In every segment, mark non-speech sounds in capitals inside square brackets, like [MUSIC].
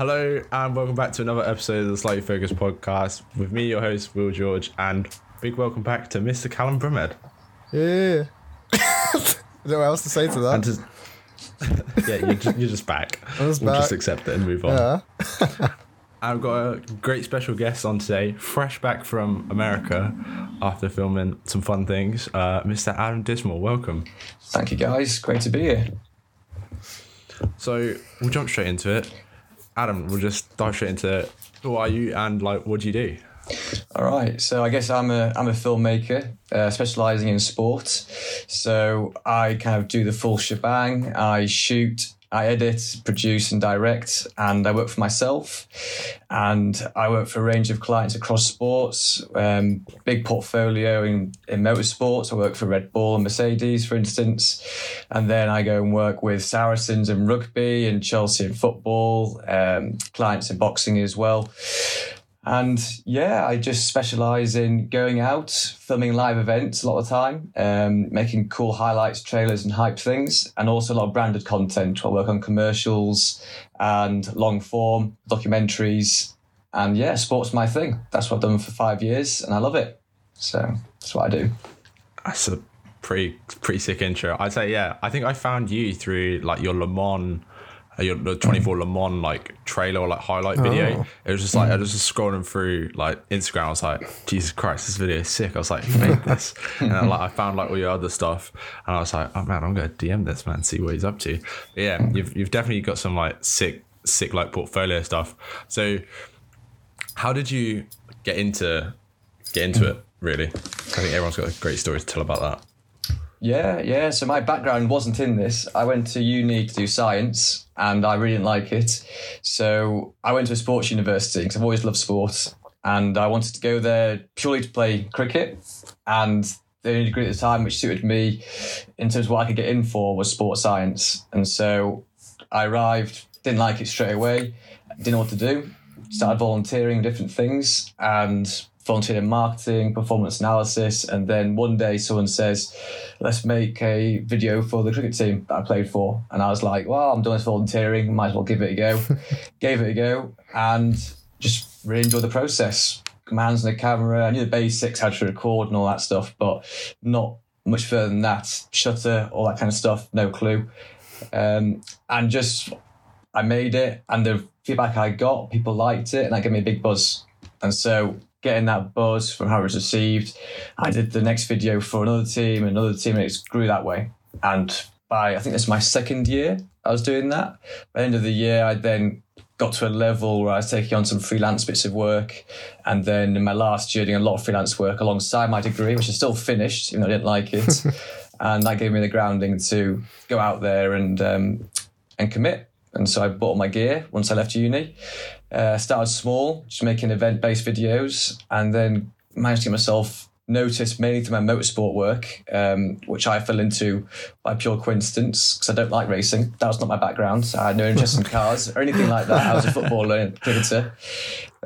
Hello and welcome back to another episode of the Slightly Focused podcast with me, your host Will George, and big welcome back to Mr. Callum Broomhead. Yeah. I don't know what else to say to And that. just, [LAUGHS] yeah, you're just, you're just back. [LAUGHS] I was we'll just accept it and move on. Yeah. [LAUGHS] I've got a great special guest on today, fresh back from America after filming some fun things. Uh, Mr. Adam Dismore, welcome. Thank you, guys. Great to be here. So we'll jump straight into it. Adam, we'll just dive straight into it. Who are you and like what do you do? All right. So I guess I'm a I'm a filmmaker, uh, specialising in sport. So I kind of do the full shebang. I shoot, I edit, produce, and direct, and I work for myself. And I work for a range of clients across sports. Um, big portfolio in in motorsports. I work for Red Bull and Mercedes, for instance. And then I go and work with Saracens in rugby and Chelsea in football. Um, clients in boxing as well. And yeah, I just specialize in going out, filming live events a lot of the time, um, making cool highlights, trailers, and hype things, and also a lot of branded content. I work on commercials and long form documentaries. And yeah, sport's my thing. That's what I've done for five years, and I love it. So that's what I do. That's a pretty pretty sick intro. I'd say yeah. I think I found you through like your Le Mans, your the twenty four Le Mans like trailer or like highlight video. Oh. It was just like I mm. was just scrolling through like Instagram. I was like, Jesus Christ, this video is sick. I was like, made [LAUGHS] this? and then, like I found like all your other stuff, and I was like, oh man, I'm gonna DM this man, see what he's up to. But yeah, mm. you've you've definitely got some like sick sick like portfolio stuff. So how did you get into get into mm. it? Really, I think everyone's got a great story to tell about that. Yeah, yeah. So my background wasn't in this. I went to uni to do science, and I really didn't like it. So I went to a sports university because I've always loved sports, and I wanted to go there purely to play cricket. And the only degree at the time which suited me, in terms of what I could get in for, was sports science. And so I arrived, didn't like it straight away, didn't know what to do. Started volunteering different things, and volunteered in marketing, performance analysis, and then one day someone says, "Let's make a video for the cricket team that I played for." And I was like, "Well, I'm doing this volunteering, might as well give it a go." [LAUGHS] Gave it a go, and just really enjoyed the process. My hands on the camera, I knew the basics, how to record and all that stuff, but not much further than that. Shutter, all that kind of stuff, no clue. Um, and just I made it, and the feedback I got, people liked it, and that gave me a big buzz. And so, getting that buzz from how it was received, I did the next video for another team, another team, and it grew that way. And by I think is my second year I was doing that. By the end of the year, I then got to a level where I was taking on some freelance bits of work, and then in my last year, doing a lot of freelance work alongside my degree, which is still finished, even though I didn't like it. [LAUGHS] and that gave me the grounding to go out there and um, and commit. And so I bought my gear once I left uni. Uh, started small, just making event based videos, and then managed to get myself noticed mainly through my motorsport work, um, which I fell into by pure coincidence because I don't like racing. That was not my background. So I had no interest in cars or anything like that. I was a footballer and cricketer,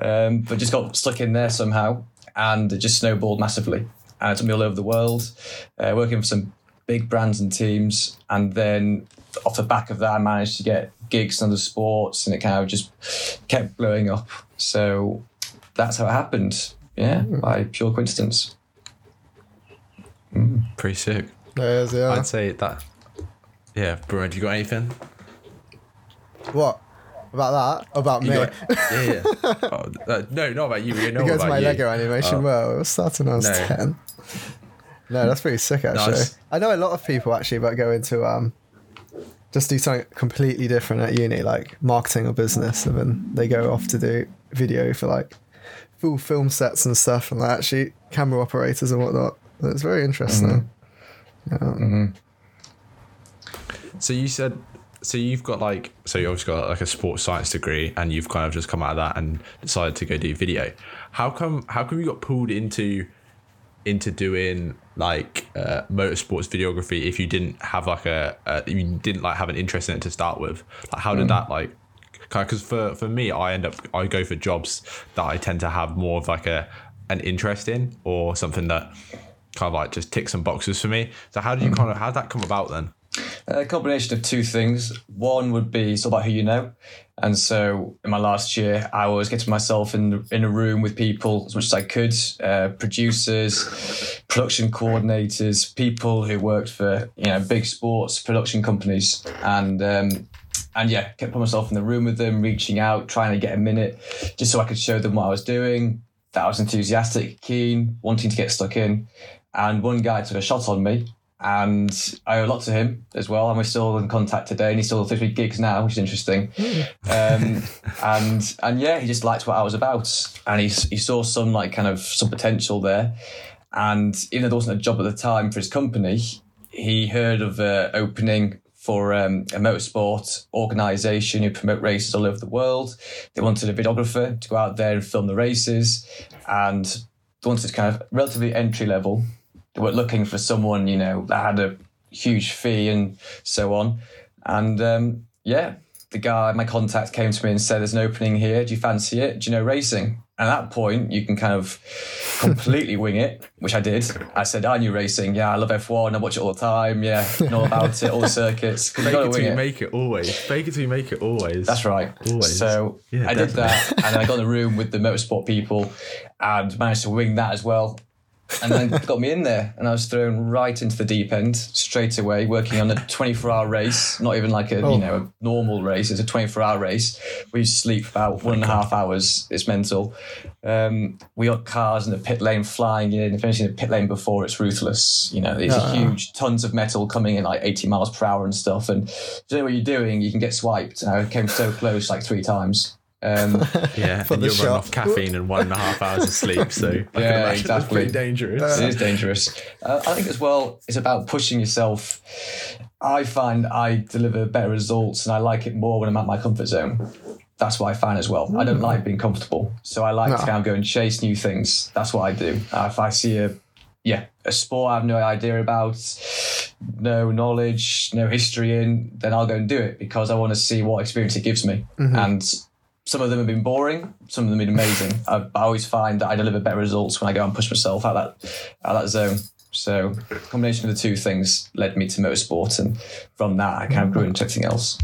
um, but just got stuck in there somehow, and it just snowballed massively. And it took me all over the world, uh, working for some big brands and teams, and then off the back of that, I managed to get gigs and other sports, and it kind of just kept blowing up. So that's how it happened. Yeah, by pure coincidence. Pretty sick. There is, yeah. I'd say that. Yeah, Bruin, do you got anything? What? About that? About You me? got- yeah, yeah. [LAUGHS] Oh, uh, no, not about you. We know You go about my you. Lego animation Oh. world. It was starting when I was No. 10. No, that's pretty sick, actually. Nice. I know a lot of people actually that go into um, just do something completely different at uni, like marketing or business, and then they go off to do video for like full film sets and stuff, and like actually camera operators and whatnot. It's very interesting. Mm-hmm. So you said, so you've got like, so you obviously got like a sports science degree, and you've kind of just come out of that and decided to go do video. How come? How come you got pulled into into doing like uh, motorsports videography if you didn't have like a, a you didn't like have an interest in it to start with? Like, how did that like? Because for for me, I end up I go for jobs that I tend to have more of like a an interest in or something that kind of like just ticks some boxes for me. So how did you kind of how did that come about then? A combination of two things. One would be sort of like who you know. And so in my last year, I was getting myself in in a room with people as much as I could, uh, producers, production coordinators, people who worked for you know big sports production companies, and um, and yeah, kept putting myself in the room with them, reaching out, trying to get a minute, just so I could show them what I was doing. That I was enthusiastic, keen, wanting to get stuck in. And one guy took a shot on me, and I owe a lot to him as well. And we're still in contact today, and he's still doing gigs now, which is interesting. um, [LAUGHS] and and yeah, he just liked what I was about, and he he saw some like kind of some potential there. And even though there wasn't a job at the time for his company, he heard of uh, opening for um, a motorsport organisation who promote races all over the world. They wanted a videographer to go out there and film the races, and they wanted kind of relatively entry level. They were looking for someone you know that had a huge fee and so on. And um, yeah, the guy, my contact, came to me and said, "There's an opening here. Do you fancy it? Do you know racing?" And at that point, you can kind of [LAUGHS] completely wing it, which I did. I said, I knew racing. Yeah, I love F1. I watch it all the time. Yeah, [LAUGHS] know about it, all the circuits. 'Cause you Fake it till you it. make it always. Fake it till you make it always. That's right. Always. So Yeah, I did that, and then I got in the room with the motorsport people, and managed to wing that as well. And then got me in there, and I was thrown right into the deep end straight away, working on a 24-hour race. Not even like a Oh. you know a normal race; it's a 24-hour race. We sleep about one and a half hours. It's mental. Um, we got cars in the pit lane flying in, finishing the pit lane before it's ruthless. You know, these Ah. huge tons of metal coming in like 80 miles per hour and stuff. And if you don't know what you're doing, you can get swiped. And I came so close like three times. Um, [LAUGHS] Yeah, For and the you're running shot. off caffeine and one and a half hours of sleep. [LAUGHS] So I can Yeah, imagine that's exactly. pretty dangerous. it is dangerous. Uh, I think as well, it's about pushing yourself. I find I deliver better results and I like it more when I'm at my comfort zone. That's what I find as well. I don't like being comfortable. So I like No. to kind of go and chase new things. That's what I do. Uh, if I see a yeah, a sport I have no idea about, no knowledge, no history in, then I'll go and do it because I want to see what experience it gives me. And some of them have been boring, some of them have been amazing. I, I always find that I deliver better results when I go and push myself out that out that zone. So, combination of the two things led me to motorsport, and from that, I kind of grew into everything else.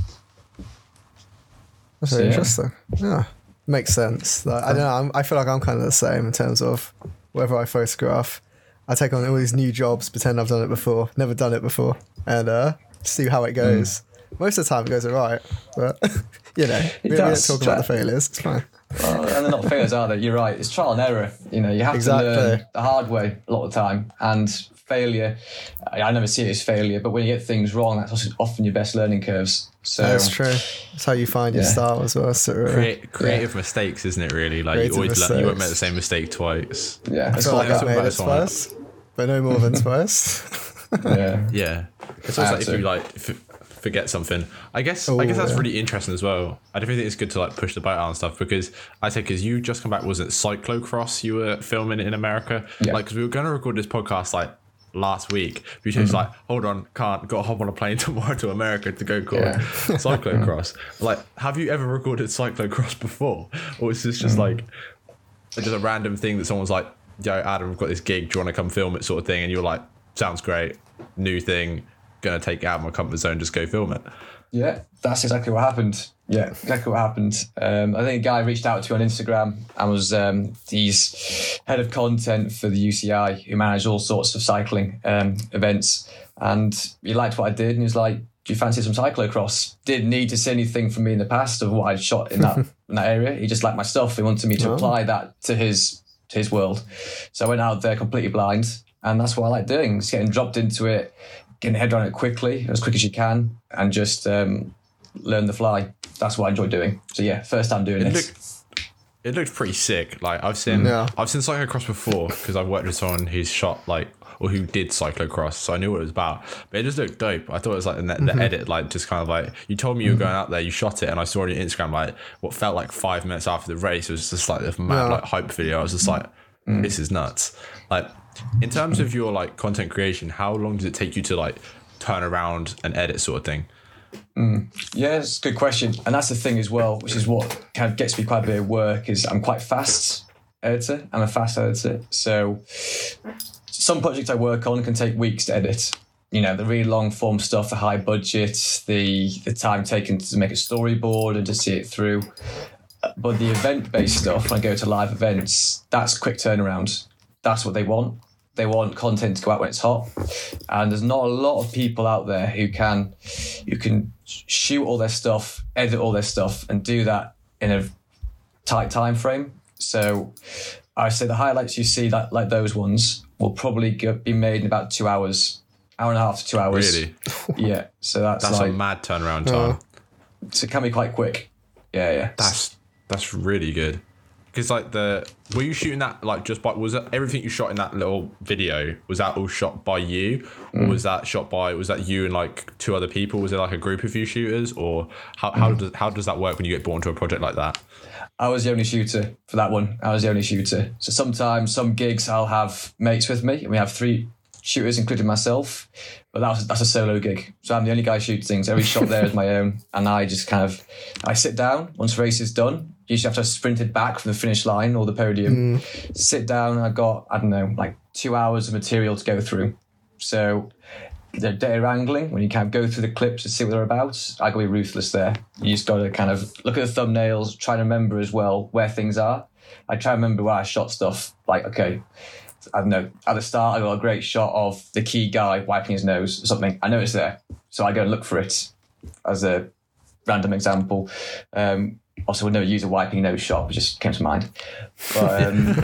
That's So, very yeah. interesting. Yeah, makes sense. Like, I don't know. I'm, I feel like I'm kind of the same in terms of wherever I photograph, I take on all these new jobs, pretend I've done it before, never done it before, and uh, see how it goes. Most of the time, it goes alright, but [LAUGHS] you know, [LAUGHS] we, we don't does. talk about the failures. It's fine. Well, and they're not failures, are they? You're right. It's trial and error. You know, you have Exactly. to learn the hard way a lot of time. And failure, I, I never see it as failure, but when you get things wrong, that's often your best learning curves. So That's true. That's how you find your style as well. So, uh, Create, creative mistakes, isn't it? Really, like Creative you always learn, you won't make the same mistake twice. yeah, I it's feel like like talk I've made it twice, but no more than [LAUGHS] twice. [LAUGHS] yeah. Yeah, it's also like if you like f- forget something. I guess Oh, I guess that's yeah. really interesting as well. I definitely think it's good to like push the boat out and stuff because I say because you just come back was it cyclocross you were filming in America Yeah. like because we were going to record this podcast like last week but Mm-hmm. like hold on can't got to hop on a plane [LAUGHS] tomorrow to America to go record Yeah. [LAUGHS] cyclocross like have you ever recorded cyclocross before or is this just Mm. like just a random thing that someone's like yo Adam I've got this gig do you want to come film it sort of thing and you're like sounds great new thing gonna take it out of my comfort zone just go film it Yeah, that's exactly what happened. Yeah, exactly what happened. Um, I think a guy reached out to me on Instagram and was um, he's head of content for the UCI who managed all sorts of cycling um, events, and he liked what I did and he was like, "Do you fancy some cyclocross?" Didn't need to say anything from me in the past of what I'd shot in that [LAUGHS] in that area. He just liked my stuff. He wanted me to Oh. apply that to his to his world. So I went out there completely blind, and that's what I like doing. It's getting dropped into it, getting your head around it quickly, as quick as you can, and just um, learn the fly. That's what I enjoy doing. So yeah, first time doing It this. looked, it looked pretty sick. Like I've seen, Yeah. I've seen cyclocross before because I've worked with someone who's shot like or who did cyclocross, so I knew what it was about. But it just looked dope. I thought it was like the, the edit, like just kind of like you told me you were going out there, you shot it, and I saw on your Instagram like what felt like five minutes after the race. It was just like this mad Yeah. like hype video. I was just like, Mm. this is nuts. Like in terms of your like content creation, how long does it take you to like turn around and edit sort of thing? Mm. Yeah, it's a good question, and that's the thing as well, which is what kind of gets me quite a bit of work. Is I'm quite fast editor. I'm a fast editor, so some projects I work on can take weeks to edit, you know the really long form stuff, the high budget, the the time taken to make a storyboard and to see it through. But the event based stuff, when I go to live events, that's quick turnaround. That's what they want. They want content to go out when it's hot, and there's not a lot of people out there who can, who can shoot all their stuff, edit all their stuff, and do that in a tight time frame. So, I say the highlights you see that like those ones will probably go, be made in about two hours, hour and a half to two hours. Really? [LAUGHS] Yeah. So that's, That's like a mad turnaround time. so it can be quite quick. Yeah, yeah. That's that's really good. Because like the were you shooting that like just by was that everything you shot in that little video was that all shot by you or was that shot by was that you and like two other people was it like a group of you shooters or how, how mm. does how does that work when you get born to a project like that I was the only shooter for that one. I was the only shooter. So sometimes some gigs I'll have mates with me, and we have three shooters, including myself. But that's that's a solo gig. So I'm the only guy shooting. things. every shot there is my own, [LAUGHS] and I just kind of I sit down once the race is done. Usually after I sprinted back from the finish line or the podium, mm. sit down. I've got I don't know like two hours of material to go through. So the data wrangling when you kind of go through the clips and see what they're about. I gotta be ruthless there. You just gotta kind of look at the thumbnails, try to remember as well where things are. I try to remember where I shot stuff. Like, okay, I don't know. At the start, I got a great shot of the key guy wiping his nose or something. I know it's there, so I go and look for it as a random example. Um, also, would never use a wiping nose shot, but just came to mind. But, um,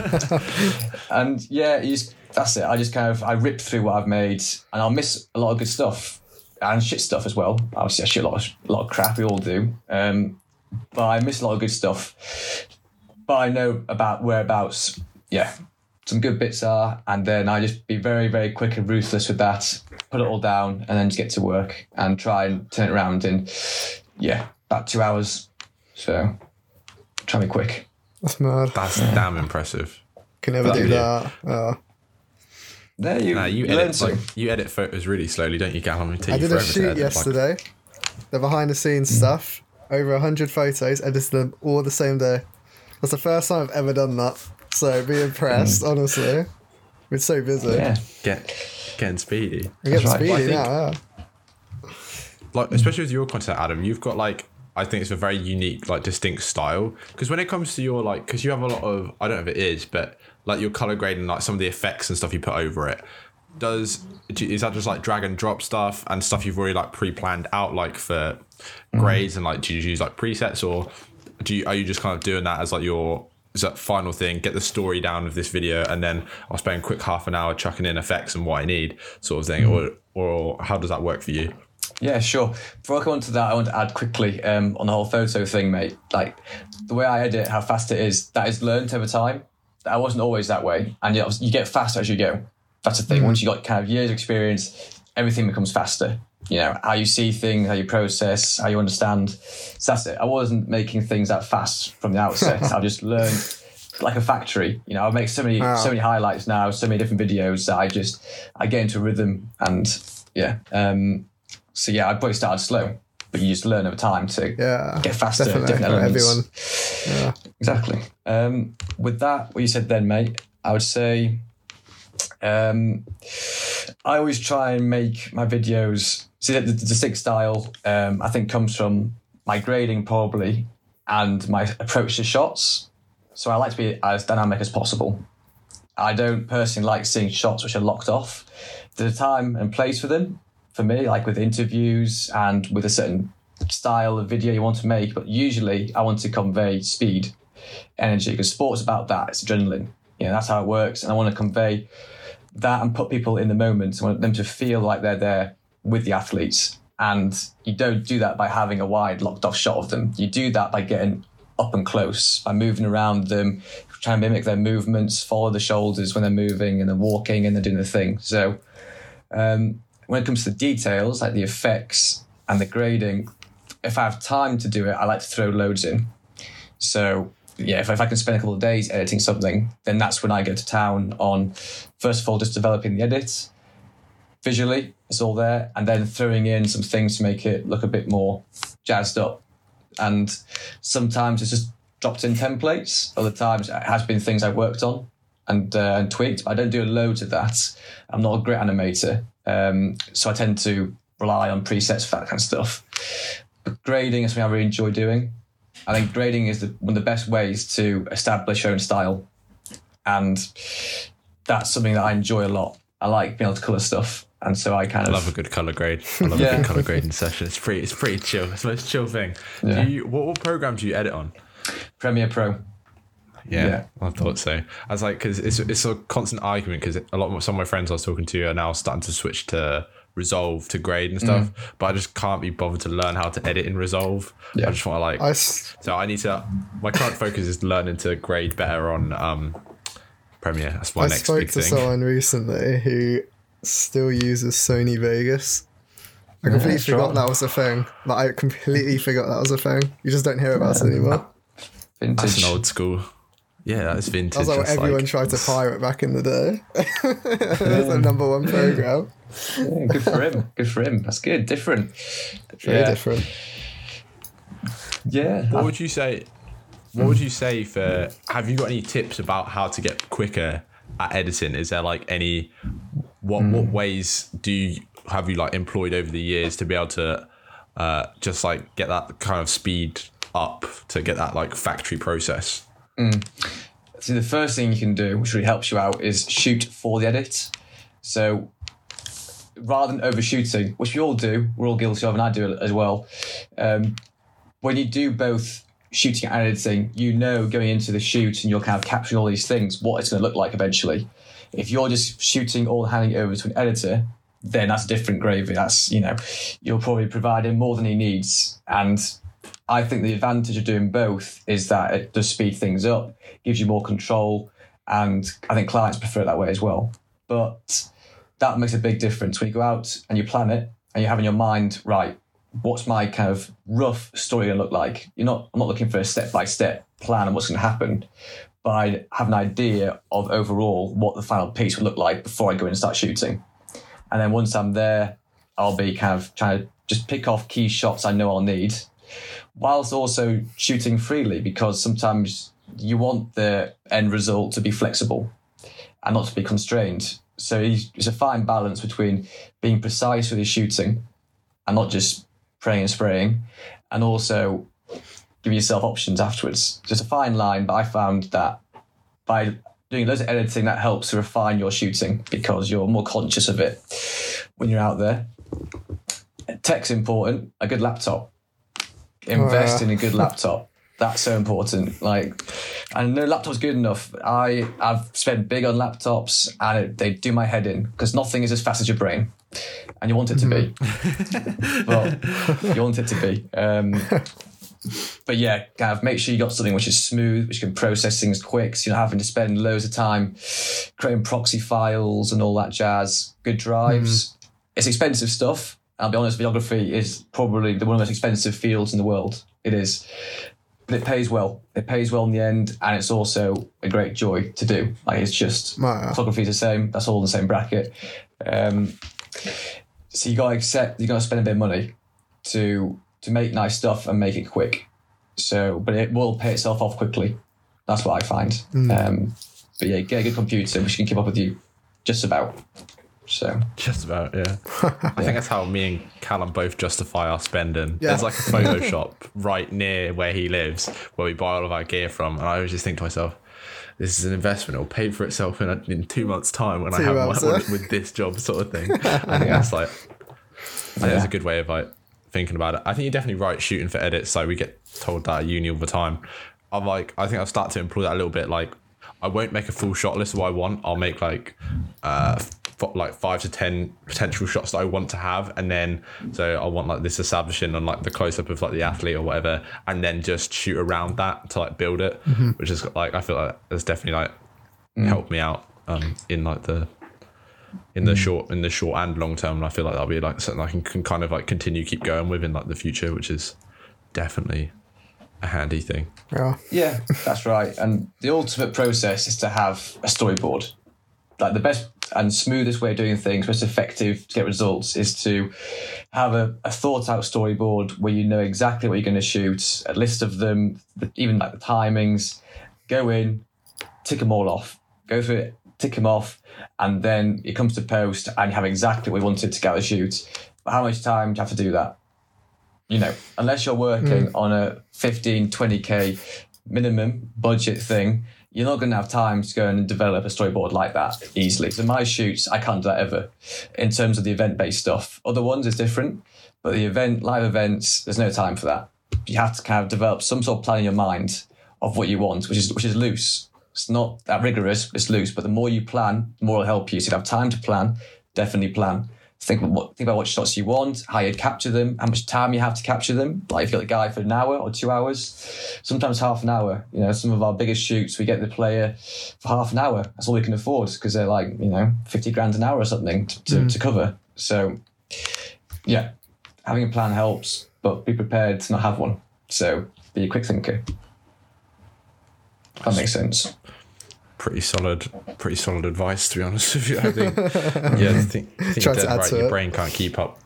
[LAUGHS] and yeah, you just, that's it. I just kind of I rip through what I've made, and I'll miss a lot of good stuff and shit stuff as well. Obviously, I shit a lot of a lot of crap. We all do. Um, but I miss a lot of good stuff. But I know about whereabouts. Yeah, some good bits are, and then I just be very very quick and ruthless with that. Put it all down, and then just get to work and try and turn it around in yeah about two hours. So try and be quick. That's mad. that's damn impressive Can never That'd do that. Uh, There you, nah, you edit like you edit photos really slowly don't you Gavin It take I did a shoot edit, like- yesterday. The behind the scenes stuff. Over a hundred photos, edited them all the same day. That's the first time I've ever done that. So be impressed, mm. honestly. We're so busy. yeah. get getting speedy We get That's right. speedy Well, think- now. Yeah. like especially with your content adam you've got like i think it's a very unique like distinct style because when it comes to your like because you have a lot of i don't know if it is but like your color grading like some of the effects and stuff you put over it does is that just like drag and drop stuff and stuff you've already like pre-planned out like for mm-hmm. grades and like do you use like presets or do you are you just kind of doing that as like your that final thing get the story down of this video and then i'll spend a quick half an hour chucking in effects and what i need sort of thing or or how does that work for you Yeah, sure. Before I go on to that, I want to add quickly um, on the whole photo thing, mate. Like the way I edit, how fast it is, that is learned over time. I wasn't always that way, and you, know, you get faster as you go. That's the thing. Once you got kind of years of experience, everything becomes faster. You know how you see things, how you process, how you understand. So that's it. I wasn't making things that fast from the outset. [LAUGHS] I just learned like a factory. You know, I make so many Wow. so many highlights now, so many different videos that I just I get into rhythm and yeah. Um, so yeah, I probably started slow, but you just learn over time to Yeah. get faster. Different elements. everyone. Yeah. Exactly. Um, with that, what you said then, mate, I would say um, I always try and make my videos. See, the, the distinct style, um, I think, comes from my grading probably and my approach to shots. So I like to be as dynamic as possible. I don't personally like seeing shots which are locked off. There's a time and place for them. For me, like with interviews and with a certain style of video you want to make, but usually I want to convey speed, energy, because sport's about that. It's adrenaline. You know, that's how it works. And I want to convey that and put people in the moment. I want them to feel like they're there with the athletes. And you don't do that by having a wide locked off shot of them. You do that by getting up and close, by moving around them, trying to mimic their movements, follow the shoulders when they're moving and they're walking and they're doing the thing. So um, when it comes to the details, like the effects and the grading, if I have time to do it, I like to throw loads in. So yeah, if, if I can spend a couple of days editing something, then that's when I go to town on first of all just developing the edit visually, it's all there, and then throwing in some things to make it look a bit more jazzed up. And sometimes it's just dropped in templates. Other times it has been things I've worked on and uh, and tweaked. I don't do loads of that. I'm not a great animator. Um, so I tend to rely on presets for that kind of stuff. But grading is something I really enjoy doing. I think grading is the, one of the best ways to establish your own style. And that's something that I enjoy a lot. I like being able to colour stuff. And so I kind I of love a good color grade. I love a good color grading session. It's pretty. It's pretty chill. It's the most chill thing. Yeah. Do you, what, what program do you edit on? Premiere Pro. Yeah, Yeah. I thought so. I was like, because it's it's a constant argument. Because a lot of some of my friends I was talking to are now starting to switch to Resolve to grade and stuff. But I just can't be bothered to learn how to edit in Resolve. Yeah. I just want to like. I s- so I need to. My current [LAUGHS] focus is learning to grade better on um, Premiere. That's my I next spoke big to thing. someone recently who still uses Sony Vegas. I completely strong. forgot that was a thing. Like I completely forgot that was a thing. You just don't hear about it anymore. Vintage. That's an old school. Yeah, that's vintage. That was like what everyone like- tried to pirate back in the day. [LAUGHS] It's the [LAUGHS] number one program. Yeah, good for him. Good for him. That's good. Different. Very yeah. different. Yeah. What would you say? What would you say for? Have you got any tips about how to get quicker at editing? Is there like any? What what ways do you have you like employed over the years to be able to uh, just like get that kind of speed up to get that like factory process? So the first thing you can do, which really helps you out, is shoot for the edit. So rather than overshooting, which we all do, we're all guilty of, and I do it as well. Um, when you do both shooting and editing, you know going into the shoot and you're kind of capturing all these things, what it's going to look like eventually. If you're just shooting all handing it over to an editor, then that's a different gravy. That's you know, you're probably providing more than he needs, and I think the advantage of doing both is that it does speed things up, gives you more control, and I think clients prefer it that way as well. But that makes a big difference when you go out and you plan it and you have in your mind, right, what's my kind of rough story to look like? You're not, I'm not looking for a step by step plan of what's going to happen, but I have an idea of overall what the final piece would look like before I go in and start shooting. And then once I'm there, I'll be kind of trying to just pick off key shots I know I'll need, whilst also shooting freely because sometimes you want the end result to be flexible and not to be constrained. So it's a fine balance between being precise with your shooting and not just praying and spraying, and also giving yourself options afterwards. Just a fine line, but I found that by doing loads of editing, that helps to refine your shooting because you're more conscious of it when you're out there. Tech's important. A good laptop. Oh, Invest Oh, in a good laptop. That's so important. Like, and no laptop's good enough. I I've spent big on laptops, and it, they do my head in because nothing is as fast as your brain, and you want it to be. well, [LAUGHS] you want it to be. Um, but yeah, kind of make sure you got something which is smooth, which can process things quick, so you're not having to spend loads of time creating proxy files and all that jazz. Good drives. It's expensive stuff. I'll be honest, videography is probably the one of the most expensive fields in the world. It is. It pays well. It pays well in the end, and it's also a great joy to do. Like it's just Wow. photography is the same. That's all in the same bracket. Um, so you got to accept you got to spend a bit of money to to make nice stuff and make it quick. So, but it will pay itself off quickly. That's what I find. Um, but yeah, get a good computer which can keep up with you, just about. So Just about, yeah. [LAUGHS] I think that's how me and Callum both justify our spending. Yeah. There's like a photo [LAUGHS] shop right near where he lives where we buy all of our gear from. And I always just think to myself, this is an investment. It'll pay for itself in, in two months' time when I have months, my, yeah. with this job, sort of thing. [LAUGHS] I think that's like, I think that's a good way of like thinking about it. I think you're definitely right shooting for edits. Like we get told that at uni all the time. I'm like, I think I'll start to employ that a little bit. Like, I won't make a full shot list of what I want. I'll make like, uh, f- like five to ten potential shots that I want to have, and then so I want like this establishing on like the close up of like the athlete or whatever, and then just shoot around that to like build it, mm-hmm. which is like I feel like it's definitely like mm. helped me out um in like the in the mm. short in the short and long term and I feel like that'll be like something I can, can kind of like continue keep going with in like the future which is definitely a handy thing Yeah. yeah, that's right. And the ultimate process is to have a storyboard. Like the best and smoothest way of doing things, most effective to get results, is to have a, a thought out storyboard where you know exactly what you're going to shoot, a list of them, the- even like the timings. Go in, tick them all off. Go through it tick them off, and then it comes to post and you have exactly what you wanted to get the shoot. But how much time do you have to do that? You know, unless you're working hmm. on a 15, 20k minimum budget thing, you're not going to have time to go and develop a storyboard like that easily. So my shoots, I can't do that ever in terms of the event based stuff. Other ones is different, but the event, live events, there's no time for that. You have to kind of develop some sort of plan in your mind of what you want, which is which is loose. It's not that rigorous, it's loose. But the more you plan, the more it'll help you. So you have time to plan, definitely plan. Think about what think about what shots you want, how you'd capture them, how much time you have to capture them. Like if you got a guy for an hour or two hours, sometimes half an hour. You know, some of our biggest shoots, we get the player for half an hour. That's all we can afford because they're like you know fifty grand an hour or something to, to, to cover. So yeah, having a plan helps, but be prepared to not have one. So be a quick thinker. That makes sense. Pretty solid, pretty solid advice to be honest with you. I think, [LAUGHS] yeah, I think, I think Try to you're dead right. Your it. brain can't keep up.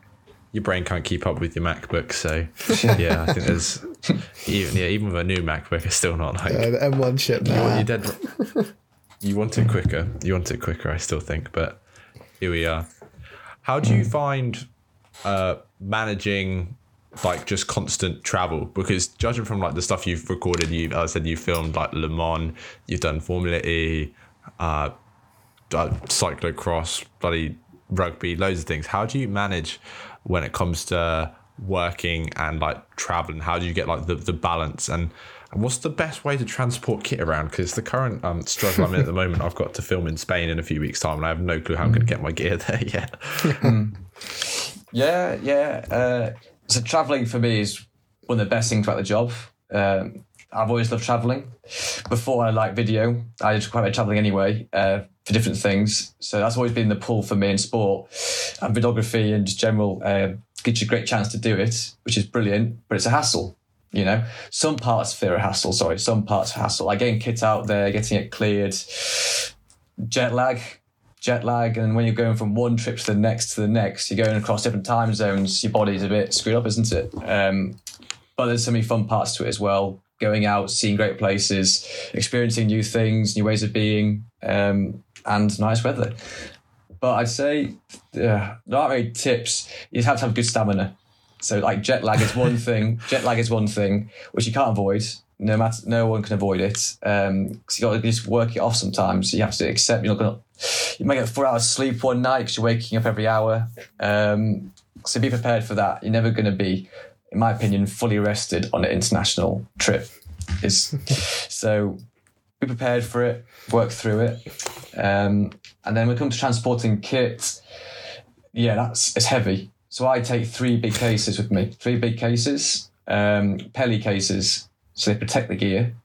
Your brain can't keep up with your MacBook. So [LAUGHS] yeah, I think there's even yeah, even with a new MacBook, it's still not like Uh, the M1 chip you, now. you dead. You want it quicker. You want it quicker. I still think, but here we are. How do you find uh, managing like just constant travel? Because judging from like the stuff you've recorded, you as I said you filmed like Le Mans, you've done Formula E, uh, uh, cyclocross, bloody rugby, loads of things. How do you manage when it comes to working and like traveling? How do you get like the, the balance and and what's the best way to transport kit around? Because the current um, struggle I'm in at the moment, I've got to film in Spain in a few weeks' time, and I have no clue how I'm going to get my gear [LAUGHS] there yet. [LAUGHS] Yeah, yeah. Uh, so traveling for me is one of the best things about the job. Um, I've always loved traveling. Before I liked video, I did quite a bit of traveling anyway uh, for different things. So that's always been the pull for me in sport and videography and just general. Uh, gives you a great chance to do it, which is brilliant, but it's a hassle. You know, some parts are a hassle. Sorry, some parts hassle. Like getting kit out there, getting it cleared, jet lag, jet lag, and when you're going from one trip to the next to the next, you're going across different time zones. Your body's a bit screwed up, isn't it? Um, but there's so many fun parts to it as well. Going out, seeing great places, experiencing new things, new ways of being, um, and nice weather. But I'd say uh, there aren't really tips. You have to have good stamina. So like jet lag is one [LAUGHS] thing. jet lag is one thing which you can't avoid. No matter, no one can avoid it. Um, cause you got to just work it off sometimes. You have to accept you're not gonna. You might get four hours sleep one night because you're waking up every hour. Um, so be prepared for that. You're never going to be, in my opinion, fully rested on an international trip. Is [LAUGHS] so be prepared for it. Work through it. Um, and then when it comes to transporting kit, yeah, that's it's heavy. So I take three big cases with me, three big cases, um, Peli cases, so they protect the gear.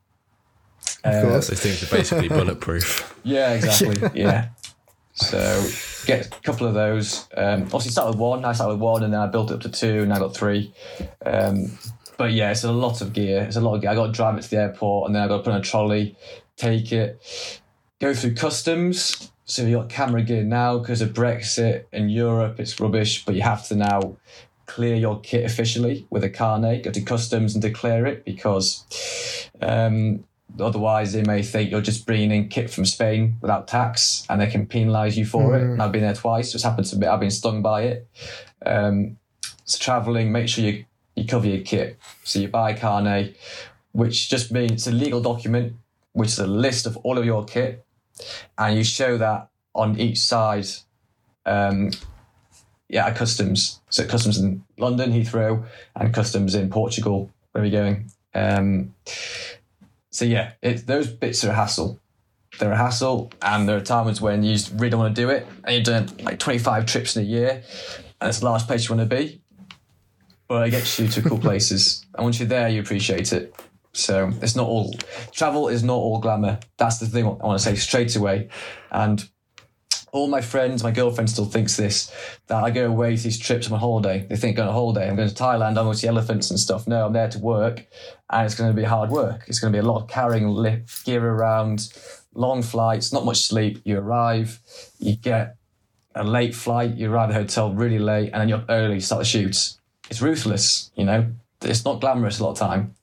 Uh, course. Those things are basically [LAUGHS] bulletproof. yeah, exactly. [LAUGHS] yeah. So get a couple of those. Um, obviously, start with one. I started with one, and then I built it up to two, and I got three. Um, but yeah, it's a lot of gear. It's a lot of gear. I got to drive it to the airport, and then I got to put on a trolley, take it, go through customs. So you got camera gear now because of Brexit in Europe. It's rubbish, but you have to now clear your kit officially with a carnet. Go to customs and declare it because um, otherwise they may think you're just bringing in kit from Spain without tax, and they can penalise you for it. And I've been there twice. It's happened to me. I've been stung by it. Um, so traveling, make sure you you cover your kit. So you buy a carnet, which just means it's a legal document, which is a list of all of your kit, and you show that on each side. Um, yeah, customs. So customs in London, Heathrow, and customs in Portugal. Where are we going? Um, so yeah, it, those bits are a hassle. They're a hassle, and there are times when you just really don't want to do it, and you're doing like 25 trips in a year, and it's the last place you want to be. But it gets you to cool [LAUGHS] places, and once you're there, you appreciate it. So it's not all travel is not all glamour. That's the thing I want to say straight away, and all my friends, my girlfriend still thinks this that I go away to these trips on a holiday. They think on a holiday, I'm going to Thailand, I'm going to see elephants and stuff. No, I'm there to work, and it's going to be hard work. It's going to be a lot of carrying lift gear around, long flights, not much sleep. You arrive, you get a late flight, you arrive at the hotel really late, and then you're early start the shoots. It's ruthless, you know. It's not glamorous a lot of time,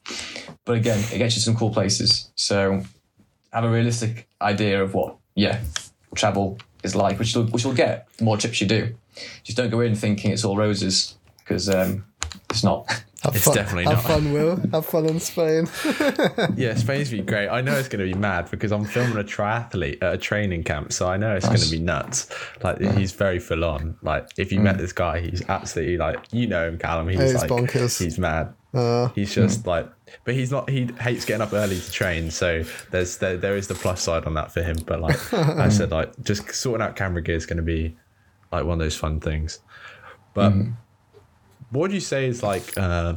but again, it gets you some cool places. So have a realistic idea of what, yeah, travel is like, which you'll, which you'll get the more trips you do. Just don't go in thinking it's all roses because um, it's not. Have It's fun, definitely have not. fun, Will. Have fun in Spain. [LAUGHS] Yeah, Spain's gonna be great. I know it's gonna be mad because I'm filming a triathlete at a training camp, so I know it's Nice. gonna be nuts. Like he's very full on. Like if you met this guy, he's absolutely like you know him, Callum. He's, He's like bonkers. he's mad. Uh, He's just like, but he's not. He hates getting up early to train. So there's there, there is the plus side on that for him. But like I said, like just sorting out camera gear is going to be like one of those fun things. But what would you say is like uh,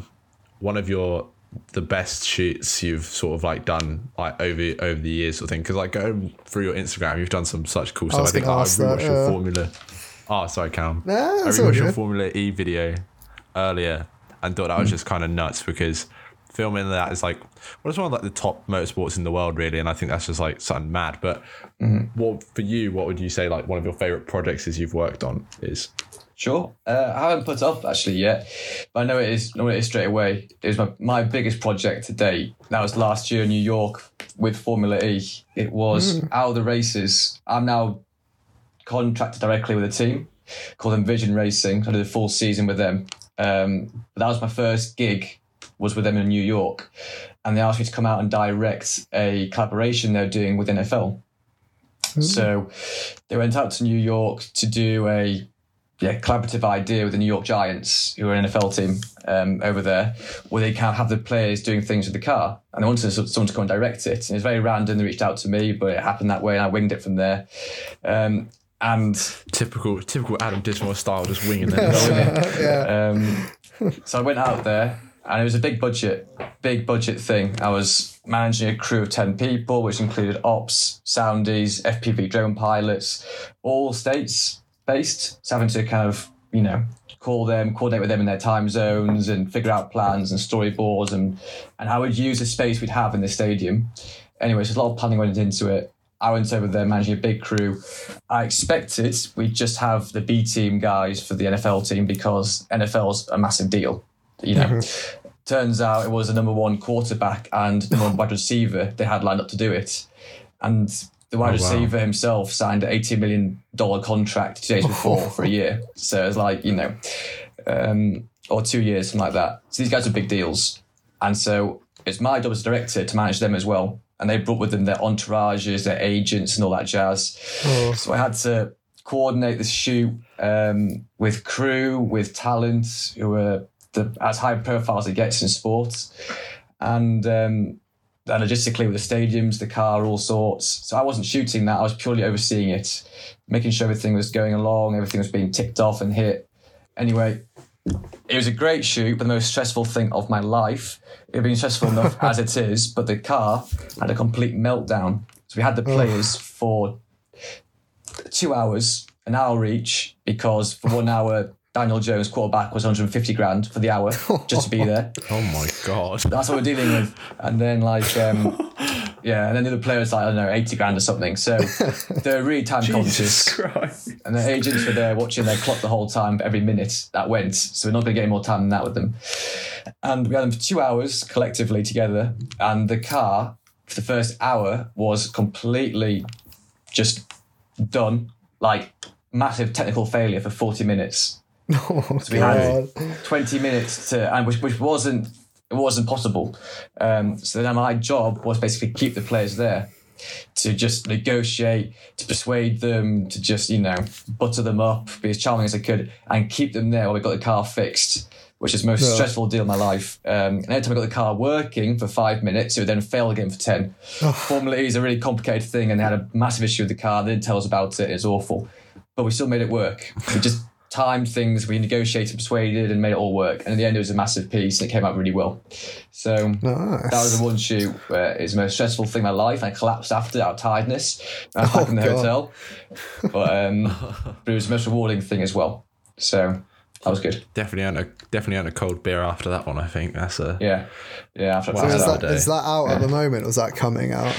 one of your the best shoots you've sort of like done like over over the years sort of thing? Because like going through your Instagram, you've done some such cool stuff. I, was think like, I ask that, rewatched your yeah. Formula. Oh, sorry, Cam. Nah, I rewatched your. Formula E video earlier and thought that was just kind of nuts because filming that is like well it's one of like the top motorsports in the world really and I think that's just like something mad but what for you what would you say like one of your favorite projects is you've worked on is Sure. Uh, I haven't put up actually yet, but I know it is. know it is straight away. It was my, my biggest project to date. That was last year in New York with Formula E. It was out of the races. I'm now contracted directly with a team called Envision Racing. I did a full season with them. Um, that was my first gig. Was with them in New York, and they asked me to come out and direct a collaboration they're doing with NFL. So they went out to New York to do a yeah, collaborative idea with the New York Giants, who are an NFL team um, over there, where they can have the players doing things with the car. And they wanted someone to come and direct it. And it was very random. They reached out to me, but it happened that way, and I winged it from there. Um, and typical typical Adam Dismore style just winging it [LAUGHS] [LAUGHS] um, so I went out there, and it was a big budget, big budget thing. I was managing a crew of 10 people, which included ops, soundies, FPV drone pilots, all states based. So having to kind of, you know, call them, coordinate with them in their time zones and figure out plans and storyboards and, and how we'd use the space we'd have in the stadium. Anyway, so a lot of planning went into it. I went over there managing a big crew. I expected we'd just have the B team guys for the NFL team because NFL's a massive deal. You know, turns out it was the number one quarterback and number one wide receiver they had lined up to do it. And the wide Oh, wow. receiver himself signed an $80 million contract two days before [LAUGHS] for a year. So it's like, you know, um, or two years, something like that. So these guys are big deals. And so it's my job as director to manage them as well. And they brought with them their entourages, their agents, and all that jazz. Oh. So I had to coordinate the shoot um, with crew, with talent who were the, as high profile as it gets in sports, and um, and logistically with the stadiums, the car, all sorts. So I wasn't shooting that; I was purely overseeing it, making sure everything was going along, everything was being ticked off and hit. Anyway, it was a great shoot, but the most stressful thing of my life. It had been stressful enough [LAUGHS] as it is, but the car had a complete meltdown. So we had the players for two hours, an hour each, because for one hour, Daniel Jones, quarterback, was 150 grand for the hour [LAUGHS] just to be there. oh my god That's what we're dealing with. And then, like, um, [LAUGHS] yeah, and then the other players, like, I don't know, 80 grand or something. So [LAUGHS] they're really time conscious. Christ And the agents were there watching their clock the whole time, every minute that went. So we're not going to get any more time than that with them. And we had them for two hours collectively together. And the car, for the first hour, was completely just done. Like massive technical failure for 40 minutes. Oh, we had- 20 minutes to, and which, which wasn't, it wasn't possible. Um, so then my job was basically keep the players there to just negotiate, to persuade them, to just, you know, butter them up, be as charming as I could, and keep them there while we got the car fixed, which is the most Yeah. stressful deal of my life. Um, and every time I got the car working for five minutes, it would then fail again for 10. Formula E is a really complicated thing, and they had a massive issue with the car. They didn't tell us about it. It's awful. But we still made it work. We just timed things, we negotiated, persuaded, and made it all work. And in the end, it was a massive piece, and it came out really well. So Nice. that was the one shoot where it's the most stressful thing in my life. I collapsed after out of tiredness. I was back Oh, in the God. hotel. [LAUGHS] But, um, but it was the most rewarding thing as well. So that was good. definitely on a definitely on a cold beer after that one I think that's a Yeah. Yeah. After Wow. So is that that, day. is that out at the moment? Or is that coming out?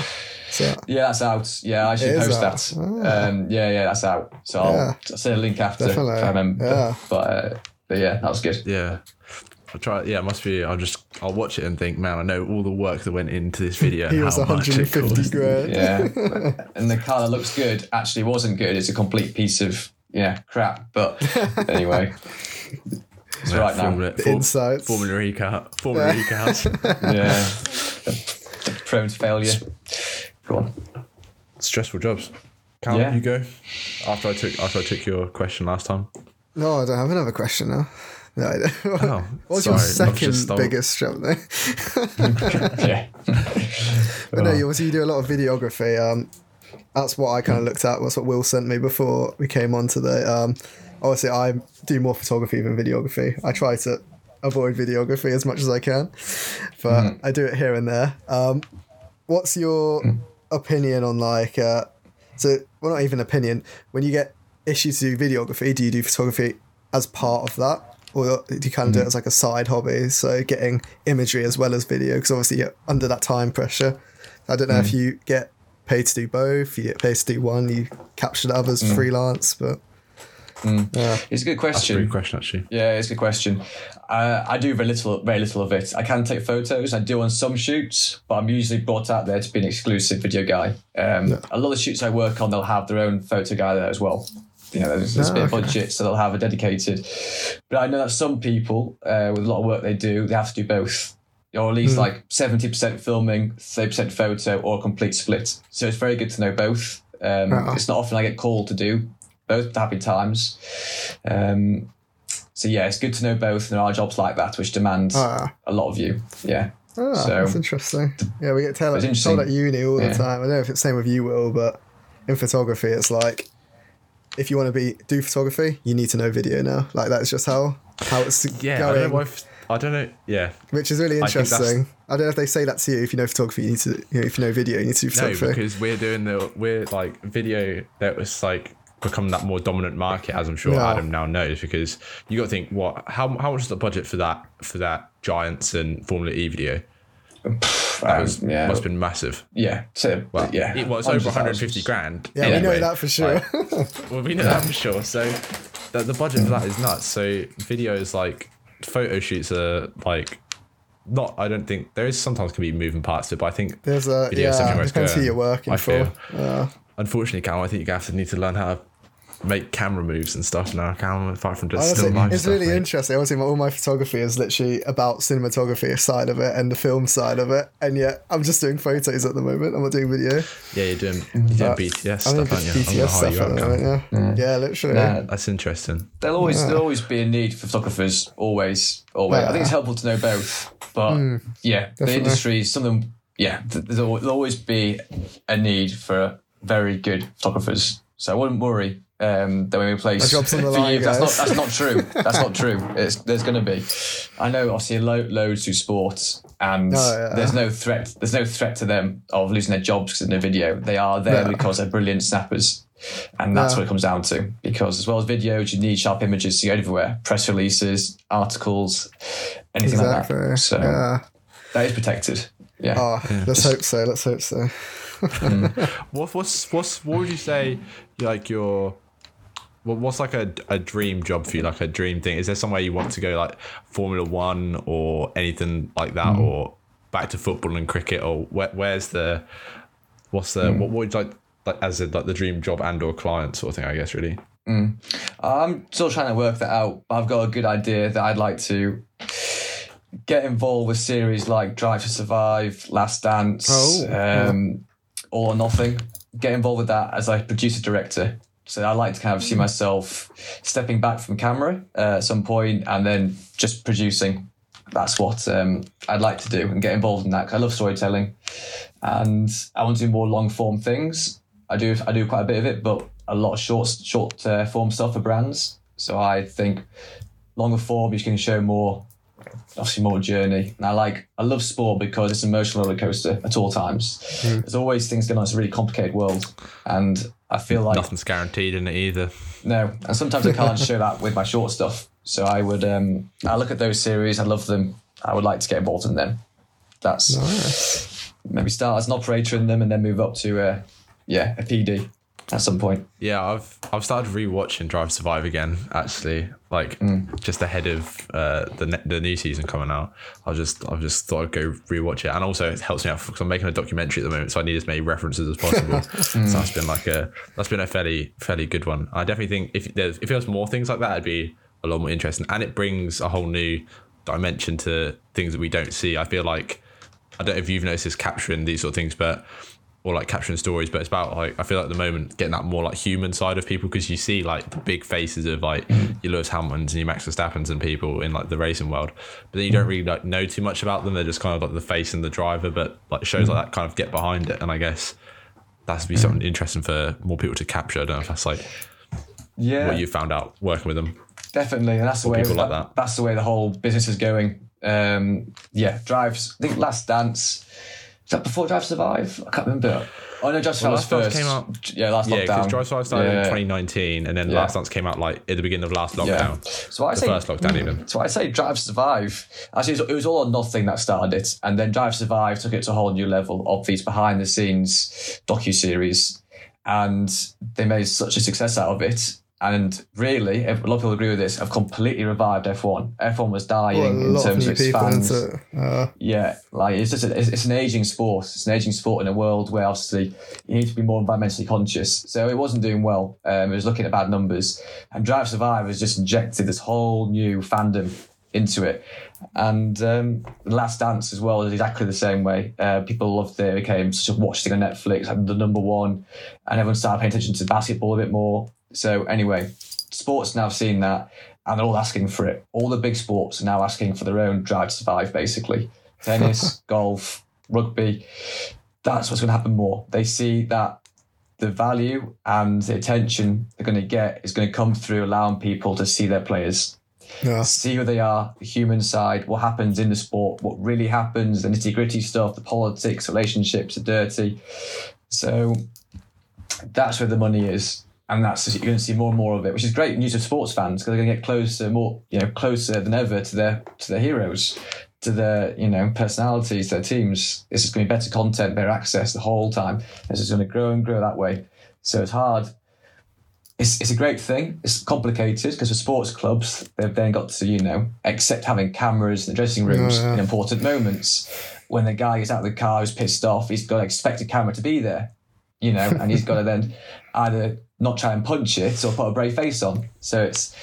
So, Yeah, that's out. Yeah, I should post out. that. Ah. Um, yeah, yeah, that's out. So I'll, Yeah. I'll send a link after Definitely. if I remember. Yeah. But, uh, but yeah, that was good. yeah I'll try. Yeah, it must be. I'll just. I'll watch it and think, man, I know all the work that went into this [LAUGHS] video. He and was how much it 150 cost. grand. Yeah, [LAUGHS] and the car that looks good actually wasn't good. It's a complete piece of yeah crap. But anyway, [LAUGHS] it's Yeah, right now. Formula, The form- insights. Formula E car. Formula E cars. Yeah, prone to failure. Go on. Stressful jobs. Callum, Yeah. you go. After I took after I took your question last time. No, I don't have another question now. No, I don't. Oh, What's sorry, your second stole- biggest job then? [LAUGHS] [LAUGHS] Yeah. But no, you obviously you do a lot of videography. Um, that's what I kind of looked at. Was what Will sent me before we came on today. Um, obviously I do more photography than videography. I try to avoid videography as much as I can, but I do it here and there. Um, what's your opinion on like? Uh, so, well, not even opinion. When you get issues to do videography, do you do photography as part of that? Or do you kind of do it mm. as like a side hobby? So getting imagery as well as video, because obviously you're under that time pressure. I don't know if mm. you get paid to do both. You get paid to do one. You capture the others mm. freelance, but yeah, It's a good question. That's a good question, actually. Yeah, it's a good question. Uh, I do very little, very little of it. I can take photos. I do on some shoots, but I'm usually brought out there to be an exclusive video guy. Um, A lot of shoots I work on, they'll have their own photo guy there as well. You know, there's, there's a Ah, bit of okay. budget, so they'll have a dedicated. But I know that some people, uh, with a lot of work they do, they have to do both. Or at least Hmm. like 70% filming, 30% photo, or a complete split. So it's very good to know both. Um, Ah. It's not often I get called to do both, happy times. Um, so yeah, it's good to know both. And there are jobs like that which demand Ah. a lot of you. Yeah. Ah, So- that's interesting. Yeah, we get tell, It's told interesting. at uni all Yeah. the time. I don't know if it's the same with you, Will, but in photography, it's like if you want to be do photography, you need to know video now. Like that's just how how it's Yeah, I going, don't know. If, I don't know. Yeah, which is really I think that's- interesting. I, don't know if they say that to you. If you know photography, you need to. You know, if you know video, you need to do no, because we're doing the we're like video that was like become that more dominant market, as I'm sure Yeah. Adam now knows. Because you got to think, what? How how much is the budget for that for that Giants and Formula E video? That Um, was, yeah. must have been massive. Yeah. So, Well, yeah. it was over hundreds of 150 thousands. grand. yeah, we know that for sure. Like, well, we know that for sure. So the, the budget for that is nuts. So videos like photo shoots are like not. I don't think there is sometimes can be moving parts to it, but I think There's a video is something yeah. where it's Depends who going, you're working I for. feel. Yeah. unfortunately, Callum, I think you're gonna have to need to learn how to make camera moves and stuff now. Callum, apart from just Honestly, still it's stuff, really mate. interesting. Obviously, my, all my photography is literally about cinematography side of it and the film side of it, and yet I'm just doing photos at the moment. I'm not doing video. Yeah, you're doing you're doing BTS I'm stuff, aren't you? I'm BTS gonna stuff you at out, the Callum. moment. Yeah, yeah, literally. Nah, That's interesting. There'll always there'll always be a need for photographers. Always, always. I think it's helpful to know both. But hmm. yeah, the industry is something. Yeah, there'll, there'll always be a need for very good photographers. So I wouldn't worry. Um, that when we place My job's on for line, you, that's not that's not true. [LAUGHS] That's not true. It's, there's going to be. I know obviously lo- loads do sports, and Oh, yeah. there's no threat. There's no threat to them of losing their jobs because of no video. They are there No. because they're brilliant snappers. And that's Yeah. what it comes down to. Because as well as videos, you need sharp images to go everywhere. Press releases, articles, anything Exactly. like that. So yeah. that is protected. Yeah. Oh, let's hope so. Let's hope so. [LAUGHS] What what's what's what would you say like your what what's like a, a dream job for you like a dream thing is there somewhere you want to go like Formula One or anything like that mm. or back to football and cricket or where, where's the what's the mm. what, what would you like like as a, like the dream job and or client sort of thing I guess really mm. I'm still trying to work that out. but I've got a good idea that I'd like to get involved with series like Drive to Survive, Last Dance, Oh, um, All or Nothing. Get involved with that as a producer director. So I like to kind of see myself stepping back from camera uh, at some point and then just producing. That's what um, I'd like to do and get involved in that. I love storytelling, and I want to do more long form things. I do I do quite a bit of it, but a lot of short short uh, form stuff for brands. So I think longer form you can show more, obviously more journey. And I like I love sport because it's an emotional roller coaster at all times. There's always things going on. It's a really complicated world, and I feel like nothing's guaranteed in it either no, and sometimes I can't show that with my short stuff. So I would, um, I look at those series. I love them. I would like to get involved in them. That's Nice. maybe start as an operator in them and then move up to, uh, yeah, a PD. At some point. Yeah, I've I've started rewatching Drive Survive again. Actually, like just ahead of uh, the ne- the new season coming out. I just I've just thought I'd go rewatch it, and also it helps me out because I'm making a documentary at the moment, so I need as many references as possible. [LAUGHS] so that's been like a that's been a fairly fairly good one. I definitely think if there's if there was more things like that, it'd be a lot more interesting, and it brings a whole new dimension to things that we don't see. I feel like I don't know if you've noticed this capturing these sort of things, but or like capturing stories, but it's about like I feel like at the moment getting that more like human side of people because you see like the big faces of like mm. your Lewis Hamiltons and your Max Verstappen's and people in like the racing world, but then you don't mm. really like know too much about them. They're just kind of like the face and the driver, but like shows mm. like that kind of get behind it, and I guess that's be something interesting for more people to capture. I don't know if that's like Yeah, what you found out working with them. definitely, and that's the way people like that. That's the way the whole business is going. Um, yeah, drives. I think Last Dance. Is that before Drive Survive? I can't remember. Oh no, Drive to Survive was Last Dance first. came out- Yeah, last Yeah, because lockdown. Drive Survive started in 2019, and then Yeah. Last Dance came out like at the beginning of last Yeah. lockdown, So I the say first lockdown even. So I say Drive Survive. Actually, it was, it was all or nothing that started it, and then Drive Survive took it to a whole new level of these behind the scenes docu series, and they made such a success out of it. And really, a lot of people agree with this. I've completely revived F1. F1 was dying Well, in lot of terms of its people fans. it. Uh, Yeah, like it's just a, it's, it's an aging sport. It's an aging sport in a world where obviously you need to be more environmentally conscious. So it wasn't doing well. Um, it was looking at bad numbers, and Drive Survive has just injected this whole new fandom into it. And um, Last Dance as well is exactly the same way. Uh, people loved it. It became such a watch thing on Netflix, had the number one, and everyone started paying attention to basketball a bit more. So anyway, sports now seen that, and they're all asking for it. All the big sports are now asking for their own Drive to Survive, basically. [LAUGHS] Tennis, golf, rugby. That's what's going to happen more. They see that the value and the attention they're going to get is going to come through allowing people to see their players yeah. see who they are, the human side, what happens in the sport, what really happens, the nitty gritty stuff, the politics, relationships, the dirty. So that's where the money is. And that's you're going to see more and more of it, which is great news for sports fans because they're going to get closer, more you know, closer than ever to their to their heroes, to their you know personalities, their teams. This is going to be better content, better access the whole time. This is going to grow and grow that way. So it's hard it's, it's a great thing. It's complicated because for sports clubs, they've then got to, you know, accept having cameras in the dressing rooms Yeah, yeah. in important moments. When the guy gets out of the car who's pissed off, he's got to expect a camera to be there, you know, and he's got to then [LAUGHS] either not try and punch it or put a brave face on. So it's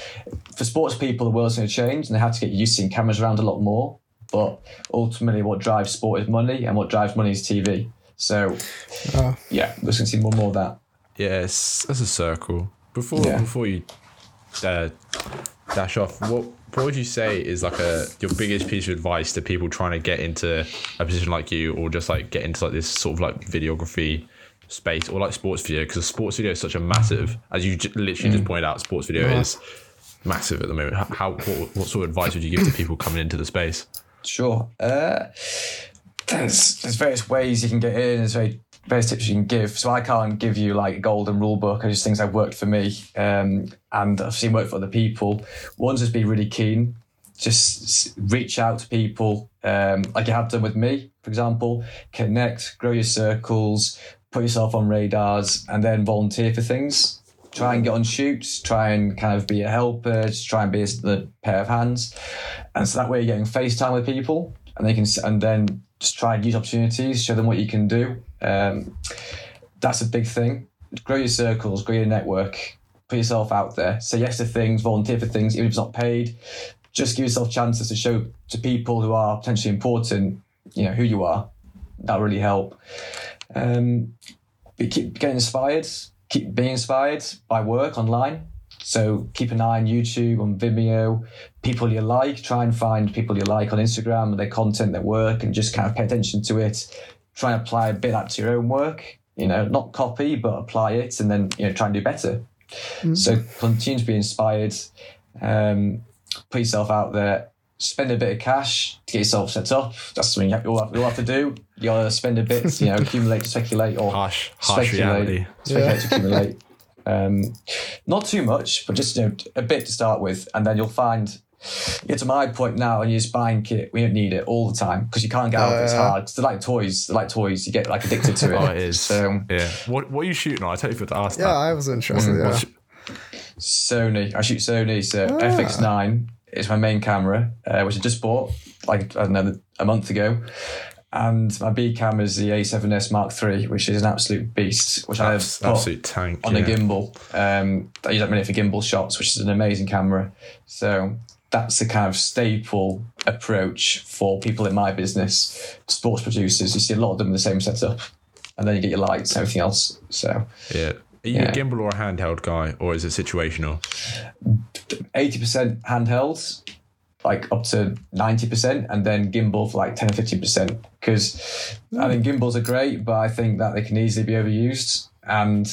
for sports people, the world's going to change and they have to get used to seeing cameras around a lot more. But ultimately, what drives sport is money, and what drives money is TV. So, Uh, yeah, we're going to see more and more of that. Yes, that's a circle. Before Yeah. before you uh, dash off, what what would you say is like a your biggest piece of advice to people trying to get into a position like you, or just like get into like this sort of like videography space, or like sports video? Because sports video is such a massive, as you j- literally just pointed out, sports video Yeah. is massive at the moment. How, what, what sort of advice would you give to people coming into the space? Sure. Uh, there's, there's various ways you can get in. There's very various tips you can give. So I can't give you like a golden rule book. I just things that have worked for me, um, and I've seen work for other people. One's just be really keen. Just reach out to people, um, like you have done with me, for example. Connect, grow your circles, put yourself on radars, and then volunteer for things. Try and get on shoots. Try and kind of be a helper. Just try and be a, the pair of hands and so that way you're getting FaceTime with people, and they can, and then just try and use opportunities, show them what you can do. Um, that's a big thing. Grow your circles, grow your network, put yourself out there. Say yes to things, volunteer for things, even if it's not paid. Just give yourself chances to show to people who are potentially important, you know, who you are. That'll really help. Um, be, keep getting inspired. Keep being inspired by work online. So keep an eye on YouTube, on Vimeo, people you like. Try and find people you like on Instagram, their content, their work, and just kind of pay attention to it. Try and apply a bit of that to your own work. You know, not copy, but apply it, and then you know try and do better. So continue to be inspired. Um, put yourself out there. Spend a bit of cash to get yourself set up. That's something you have, you'll, have, you'll have to do. You gotta spend a bit, you know, [LAUGHS] accumulate to speculate, or Harsh, harsh speculate, reality. speculate to accumulate. Um, not too much, but just you know a bit to start with, and then you'll find you get to my point now and you're just buying kit. We don't need it all the time because you can't get out of it. It's Uh, hard. 'Cause they're like toys. They're like toys. You get like addicted to it. [LAUGHS] Oh, it is. So yeah. What What are you shooting on? I totally forgot to ask Yeah, that. I was interested. Yeah. What's- Sony. I shoot Sony. So Ah. FX9 is my main camera, uh, which I just bought like I don't know a month ago. And my B cam is the A7S Mark III, which is an absolute beast, which I have absolute tank. on yeah. a gimbal. Um, I use that minute for gimbal shots, which is an amazing camera. So that's the kind of staple approach for people in my business, sports producers. You see a lot of them in the same setup, and then you get your lights and everything else. So Yeah. Are you Yeah. a gimbal or a handheld guy, or is it situational? eighty percent handheld, like up to ninety percent, and then gimbal for like ten or fifteen percent. Because I think gimbals are great, but I think that they can easily be overused, and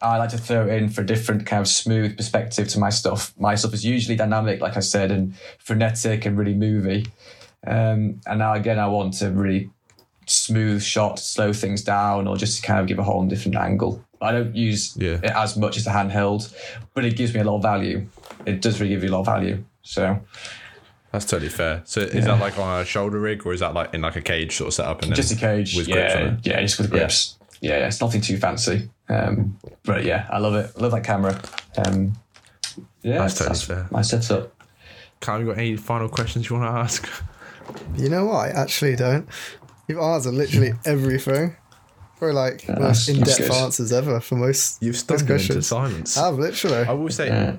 I like to throw in for a different kind of smooth perspective to my stuff. My stuff is usually dynamic, like I said, and frenetic and really movie. Um, and now again, I want to really smooth shot, slow things down, or just to kind of give a whole different angle. I don't use Yeah. it as much as the handheld, but it gives me a lot of value. It does really give you a lot of value. So That's totally fair. So is that like on a shoulder rig, or is that like in like a cage sort of setup? And then just a cage, with grips on yeah, it? yeah, just with grips. Yeah, yeah, it's nothing too fancy. Um, but yeah, I love it. I love that camera. Um, yeah, That's totally fair. My setup. Callum, you got any final questions you want to ask? You know what? I actually don't. You've answered literally [LAUGHS] everything. Probably like the most in-depth answers ever for most. You've most stunned into questions. silence. I've literally. I will say, Yeah.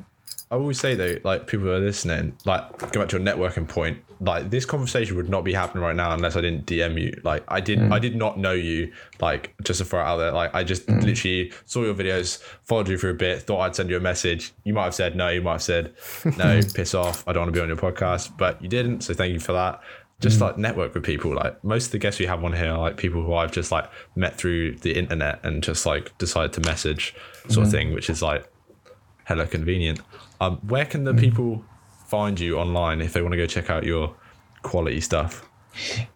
I always say though, like people who are listening, like go back to your networking point. Like this conversation would not be happening right now unless I didn't DM you. Like I did, I mm. did not know you. Like just to throw it out there, like I just mm. literally saw your videos, followed you for a bit, thought I'd send you a message. You might have said no, you might have said no, [LAUGHS] piss off. I don't want to be on your podcast, but you didn't. So thank you for that. Just mm. like network with people. Like most of the guests we have on here are like people who I've just like met through the internet and just like decided to message sort of thing, which is like hella convenient. Um, where can the people find you online if they want to go check out your quality stuff?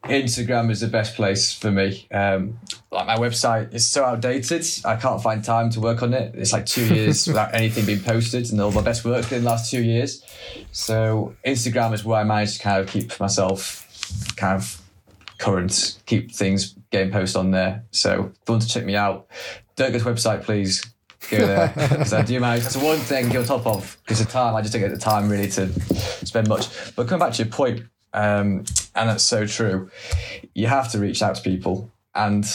Instagram is the best place for me. Um, like my website is so outdated, I can't find time to work on it. It's like two years [LAUGHS] without anything being posted, and all my best work's in the last two years. So Instagram is where I manage to kind of keep myself kind of current, keep things getting posted on there. So if you want to check me out, Durga's website, please go there because I do manage. That's the one thing I get on top of because the time I just don't get the time really to spend much. But coming back to your point, um, and that's so true. You have to reach out to people, and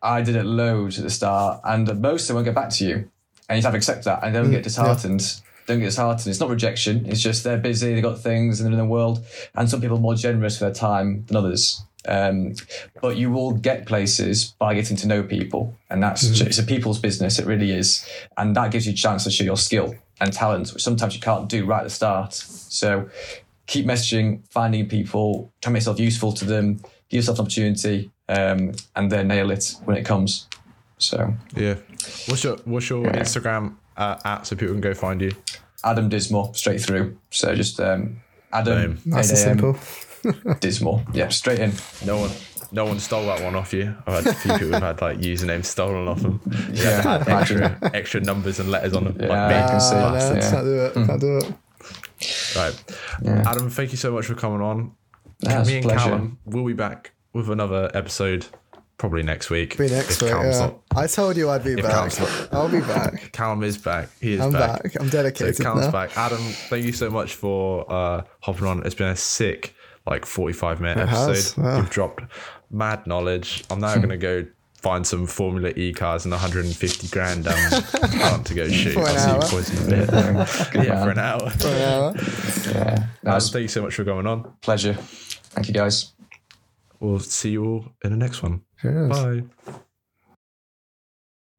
I did it loads at the start, and most of them won't get back to you, and you have to accept that, and don't get disheartened. Don't get disheartened. It's not rejection. It's just they're busy. they've got things, and they're in the world, and some people are more generous with their time than others. Um, but you will get places by getting to know people, and that's it's a people's business. It really is, and that gives you a chance to show your skill and talent, which sometimes you can't do right at the start. So keep messaging, finding people, try to make yourself useful to them, give yourself an opportunity, um, and then nail it when it comes. So Yeah. What's your What's your Yeah. Instagram uh, at so people can go find you? Adam Dismore straight through. So just um, Adam Nice and simple. [LAUGHS] Dismore. Yeah, straight in. No one. No one stole that one off you. I've had a few people who've had like usernames stolen off them. You [LAUGHS] Yeah, had extra, [LAUGHS] extra numbers and letters on them. Yeah. Like me. I can see. Ah, no, yeah. can't do it. Can't do it. Right. Yeah. Adam, thank you so much for coming on. Yeah, it's Me and pleasure. Callum will be back with another episode probably next week. Be next week. Yeah. not- I told you I'd be back. Not- I'll be back. [LAUGHS] Callum is back. He is I'm back. back. I'm So dedicated Callum's now. back. Adam, thank you so much for uh, hopping on. It's been a sick, like, 45 minute It has, episode. wow. You've dropped mad knowledge. I'm now going to go find some Formula E cars and 150 grand um, [LAUGHS] to go shoot. For an I'll see you hour. boys in a bit. [LAUGHS] Yeah, man. for an hour. For an hour. Yeah, Adam, nice thank you so much for coming on. pleasure. Thank you, guys. We'll see you all in the next one. Cheers. Bye.